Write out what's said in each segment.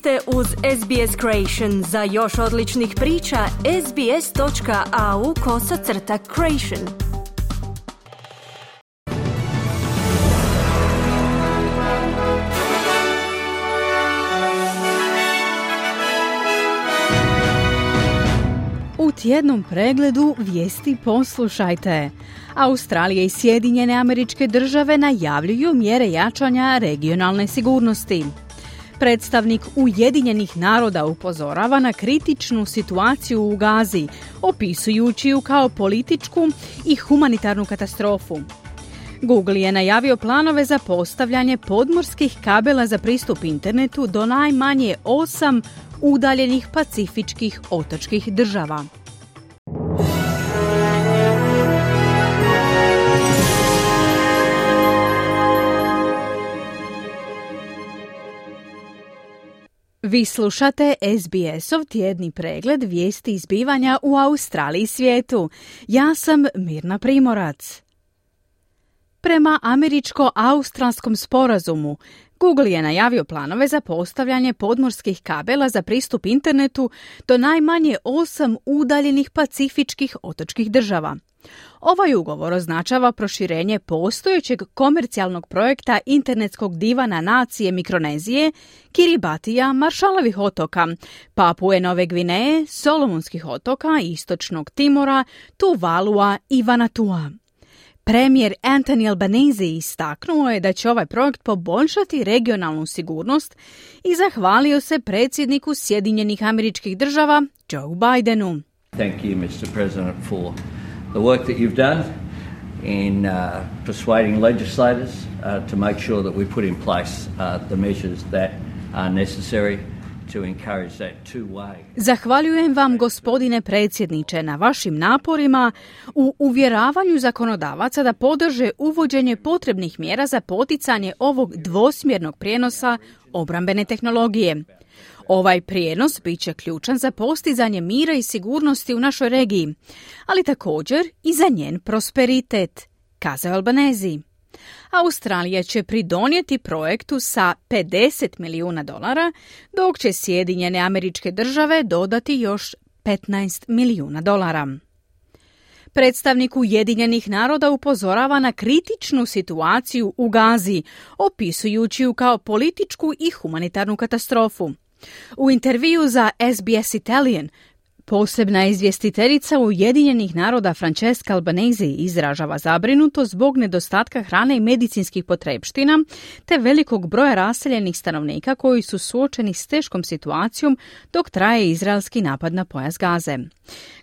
ste uz SBS Creation. Za još odličnih priča, sbs.au kosacrta creation. U tjednom pregledu vijesti poslušajte. Australija i Sjedinjene američke države najavljuju mjere jačanja regionalne sigurnosti. Predstavnik Ujedinjenih naroda upozorava na kritičnu situaciju u Gazi, opisujući ju kao političku i humanitarnu katastrofu. Google je najavio planove za postavljanje podmorskih kabela za pristup internetu do najmanje osam udaljenih pacifičkih otočkih država. Vi slušate SBS-ov tjedni pregled vijesti izbivanja u Australiji i svijetu. Ja sam Mirna Primorac. Prema američko-australskom sporazumu, Google je najavio planove za postavljanje podmorskih kabela za pristup internetu do najmanje osam udaljenih pacifičkih otočkih država. Ovaj ugovor označava proširenje postojećeg komercijalnog projekta internetskog divana nacije Mikronezije, Kiribatija, Maršalovih otoka, Papue Nove Gvineje, Solomonskih otoka, Istočnog Timora, Tuvalua i Vanatua. Premijer Anthony Albanese istaknuo je da će ovaj projekt poboljšati regionalnu sigurnost i zahvalio se predsjedniku Sjedinjenih američkih država Joe Bidenu. Thank you, Mr. President, for the work that you've done in uh, persuading legislators uh, to make sure that we put in place uh, the measures that are necessary Zahvaljujem vam gospodine predsjedniče na vašim naporima u uvjeravanju zakonodavaca da podrže uvođenje potrebnih mjera za poticanje ovog dvosmjernog prijenosa obrambene tehnologije. Ovaj prijenos bit će ključan za postizanje mira i sigurnosti u našoj regiji, ali također i za njen prosperitet, kazao Albanezi. Australija će pridonijeti projektu sa 50 milijuna dolara, dok će Sjedinjene američke države dodati još 15 milijuna dolara. Predstavnik Ujedinjenih naroda upozorava na kritičnu situaciju u Gazi, opisujući ju kao političku i humanitarnu katastrofu. U intervju za SBS Italian Posebna izvjestiteljica Ujedinjenih naroda Francesca Albanese izražava zabrinuto zbog nedostatka hrane i medicinskih potrebština te velikog broja raseljenih stanovnika koji su suočeni s teškom situacijom dok traje izraelski napad na pojas Gaze.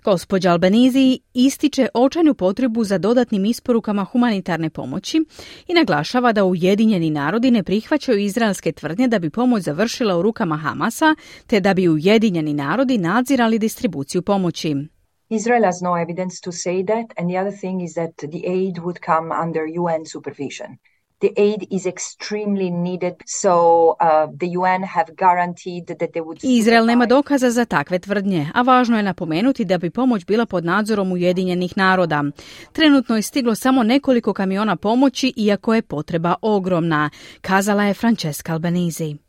Gospođa Albanizi ističe očajnu potrebu za dodatnim isporukama humanitarne pomoći i naglašava da Ujedinjeni narodi ne prihvaćaju izraelske tvrdnje da bi pomoć završila u rukama Hamasa te da bi Ujedinjeni narodi nadzirali distribuciju pomoći. Israel has no evidence to say that, and the other thing is that the aid would come under UN supervision. The aid is extremely needed, so uh, the UN have guaranteed that they would... Izrael nema dokaza za takve tvrdnje, a važno je napomenuti da bi pomoć bila pod nadzorom Ujedinjenih naroda. Trenutno je stiglo samo nekoliko kamiona pomoći, iako je potreba ogromna, kazala je Francesca Albanese.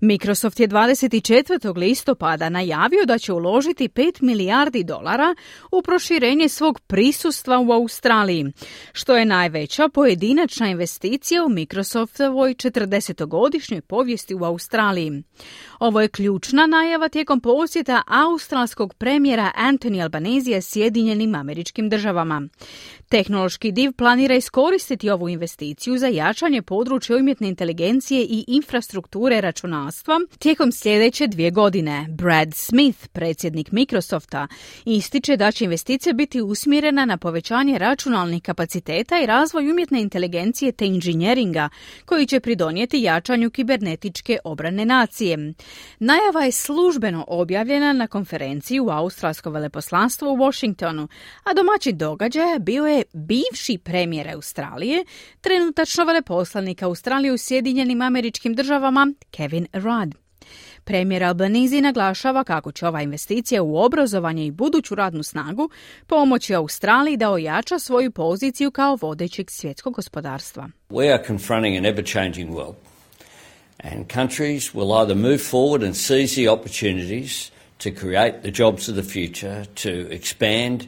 Microsoft je 24. listopada najavio da će uložiti 5 milijardi dolara u proširenje svog prisustva u Australiji, što je najveća pojedinačna investicija u Microsoftovoj 40-godišnjoj povijesti u Australiji. Ovo je ključna najava tijekom posjeta australskog premijera Anthony Albanese Sjedinjenim američkim državama. Tehnološki div planira iskoristiti ovu investiciju za jačanje područja umjetne inteligencije i infrastrukture računalstva tijekom sljedeće dvije godine. Brad Smith, predsjednik Microsofta, ističe da će investicija biti usmjerena na povećanje računalnih kapaciteta i razvoj umjetne inteligencije te inženjeringa, koji će pridonijeti jačanju kibernetičke obrane nacije. Najava je službeno objavljena na konferenciji u Australsko veleposlanstvo u Washingtonu, a domaći događaj bio je bivši premijer Australije, trenutačno veleposlanik Australije u Sjedinjenim američkim državama Kevin Rudd. Premijer Albanizi naglašava kako će ova investicija u obrazovanje i buduću radnu snagu pomoći Australiji da ojača svoju poziciju kao vodećeg svjetskog gospodarstva. We are confronting an ever-changing world. And countries will either move forward and seize the opportunities to create the jobs of the future, to expand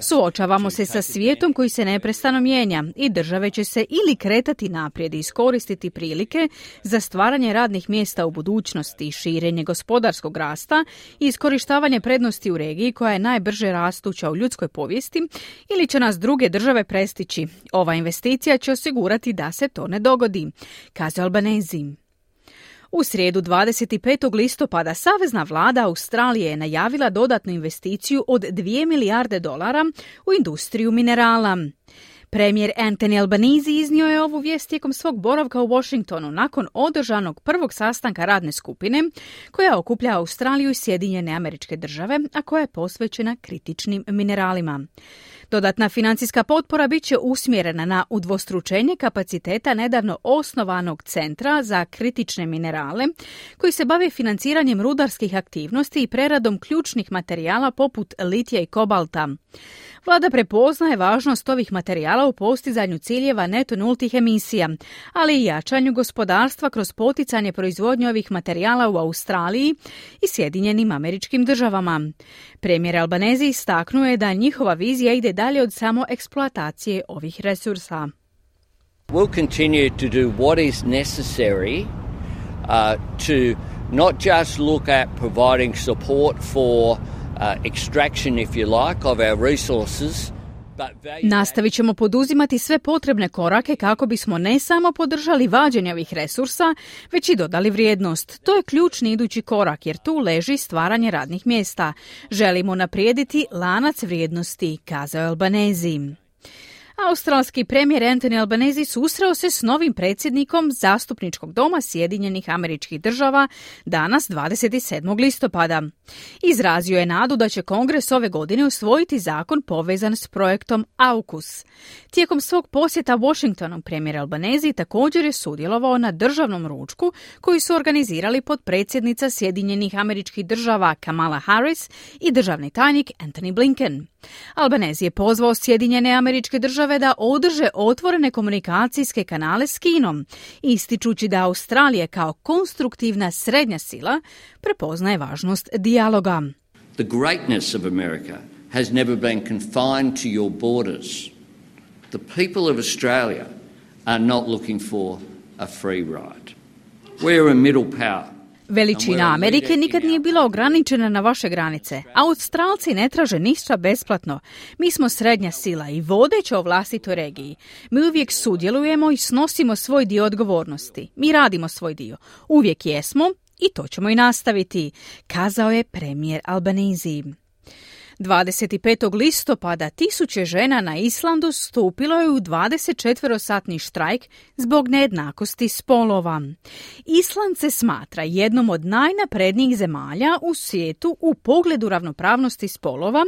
Suočavamo se sa svijetom koji se neprestano mijenja i države će se ili kretati naprijed i iskoristiti prilike za stvaranje radnih mjesta u budućnosti, širenje gospodarskog rasta i iskorištavanje prednosti u regiji koja je najbrže rastuća u ljudskoj povijesti ili će nas druge države prestići. Ova investicija će osigurati da se to ne dogodi, kaže Albanezi. U srijedu 25. listopada Savezna vlada Australije je najavila dodatnu investiciju od 2 milijarde dolara u industriju minerala. Premijer Anthony Albanese iznio je ovu vijest tijekom svog boravka u Washingtonu nakon održanog prvog sastanka radne skupine koja okuplja Australiju i Sjedinjene američke države, a koja je posvećena kritičnim mineralima. Dodatna financijska potpora bit će usmjerena na udvostručenje kapaciteta nedavno osnovanog centra za kritične minerale koji se bave financiranjem rudarskih aktivnosti i preradom ključnih materijala poput litija i kobalta. Vlada prepoznaje važnost ovih materijala u postizanju ciljeva neto nultih emisija, ali i jačanju gospodarstva kroz poticanje proizvodnje ovih materijala u Australiji i Sjedinjenim američkim državama. Premijer Albanezi istaknuo je da njihova vizija ide dalje od samo eksploatacije ovih resursa. We'll continue to do what is necessary uh, to not just look at providing support for uh, extraction, if you like, of our resources, Nastavit ćemo poduzimati sve potrebne korake kako bismo ne samo podržali vađenje ovih resursa, već i dodali vrijednost. To je ključni idući korak jer tu leži stvaranje radnih mjesta. Želimo naprijediti lanac vrijednosti, kazao Albanezi. Australski premijer Anthony Albanese susreo se s novim predsjednikom zastupničkog doma Sjedinjenih američkih država danas 27. listopada. Izrazio je nadu da će kongres ove godine usvojiti zakon povezan s projektom AUKUS. Tijekom svog posjeta Washingtonu premijer Albanese također je sudjelovao na državnom ručku koji su organizirali predsjednica Sjedinjenih američkih država Kamala Harris i državni tajnik Anthony Blinken. Albanezi je pozvao Sjedinjene američke države da održe otvorene komunikacijske kanale s Kinom, ističući da Australija kao konstruktivna srednja sila prepoznaje važnost dijaloga. The greatness of America has never been confined to your borders. The people of Australia are not looking for a free ride. We're a middle power. Veličina Amerike nikad nije bila ograničena na vaše granice. Australci ne traže ništa besplatno. Mi smo srednja sila i vodeća o vlastitoj regiji. Mi uvijek sudjelujemo i snosimo svoj dio odgovornosti. Mi radimo svoj dio. Uvijek jesmo i to ćemo i nastaviti, kazao je premijer Albanezi. 25. listopada tisuće žena na Islandu stupilo je u 24-satni štrajk zbog nejednakosti spolova. Island se smatra jednom od najnaprednijih zemalja u svijetu u pogledu ravnopravnosti spolova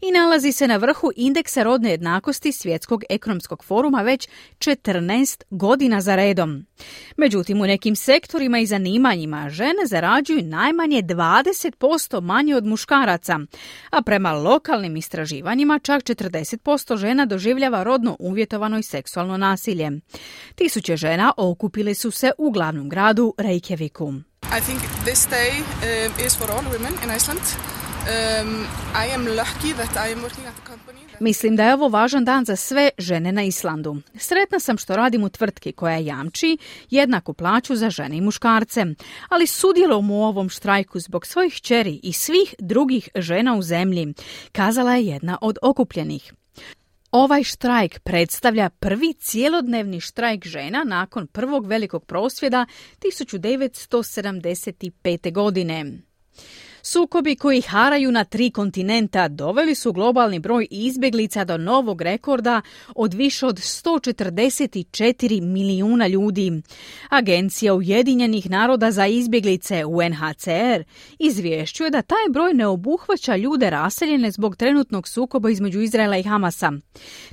i nalazi se na vrhu indeksa rodne jednakosti Svjetskog ekonomskog foruma već 14 godina za redom. Međutim, u nekim sektorima i zanimanjima žene zarađuju najmanje 20% manje od muškaraca, a prema lokalnim istraživanjima čak 40% žena doživljava rodno uvjetovano i seksualno nasilje. Tisuće žena okupile su se u glavnom gradu Reykjaviku. I think this day uh, is for all women in Iceland. Um, lucky that. Mislim da je ovo važan dan za sve žene na Islandu. Sretna sam što radim u tvrtki koja jamči jednaku plaću za žene i muškarce, ali sudjelom u ovom štrajku zbog svojih čeri i svih drugih žena u zemlji, kazala je jedna od okupljenih. Ovaj štrajk predstavlja prvi cijelodnevni štrajk žena nakon prvog velikog prosvjeda 1975. godine. Sukobi koji haraju na tri kontinenta doveli su globalni broj izbjeglica do novog rekorda od više od 144 milijuna ljudi. Agencija Ujedinjenih naroda za izbjeglice UNHCR izvješćuje da taj broj ne obuhvaća ljude raseljene zbog trenutnog sukoba između Izraela i Hamasa.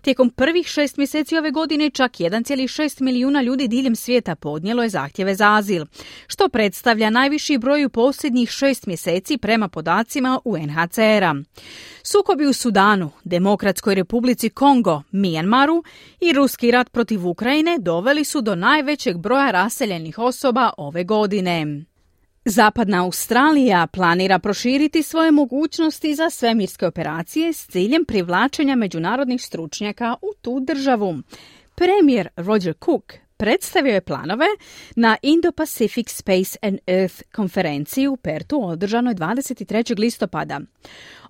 Tijekom prvih šest mjeseci ove godine čak 1,6 milijuna ljudi diljem svijeta podnijelo je zahtjeve za azil, što predstavlja najviši broj u posljednjih šest mjeseci prema podacima UNHCR-a. Sukobi u Sudanu, Demokratskoj republici Kongo, Mijanmaru i ruski rat protiv Ukrajine doveli su do najvećeg broja raseljenih osoba ove godine. Zapadna Australija planira proširiti svoje mogućnosti za svemirske operacije s ciljem privlačenja međunarodnih stručnjaka u tu državu. Premijer Roger Cook predstavio je planove na Indo-Pacific Space and Earth konferenciji u Pertu održanoj 23. listopada.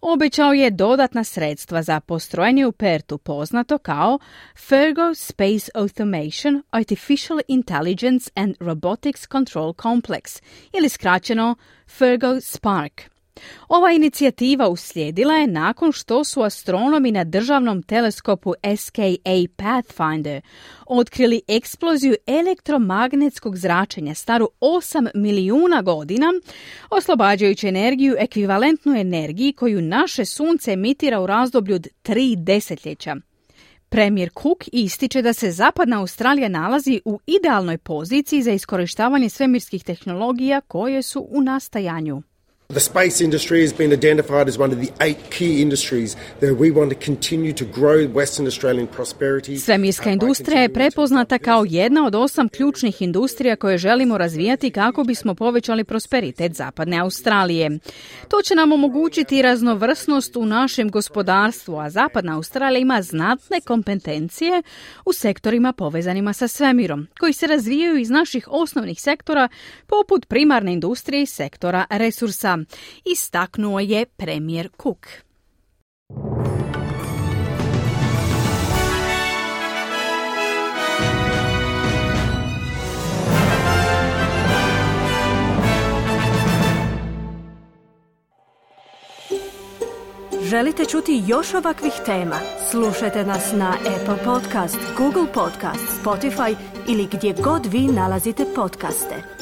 Obećao je dodatna sredstva za postrojenje u Pertu poznato kao Fergo Space Automation Artificial Intelligence and Robotics Control Complex ili skraćeno Fergo Spark. Ova inicijativa uslijedila je nakon što su astronomi na državnom teleskopu SKA Pathfinder otkrili eksploziju elektromagnetskog zračenja staru 8 milijuna godina, oslobađajući energiju ekvivalentnu energiji koju naše sunce emitira u razdoblju od tri desetljeća. Premijer Cook ističe da se zapadna Australija nalazi u idealnoj poziciji za iskorištavanje svemirskih tehnologija koje su u nastajanju. The space industry has been identified as one of the eight key industries that we want to continue to grow Western Australian prosperity. Svemirska industrija je prepoznata kao jedna od osam ključnih industrija koje želimo razvijati kako bismo povećali prosperitet zapadne Australije. To će nam omogućiti raznovrsnost u našem gospodarstvu, a zapadna Australija ima znatne kompetencije u sektorima povezanima sa svemirom, koji se razvijaju iz naših osnovnih sektora poput primarne industrije i sektora resursa istaknuo je premijer Cook. Želite čuti još ovakvih tema? Slušajte nas na Apple Podcast, Google Podcast, Spotify ili gdje god vi nalazite podcaste.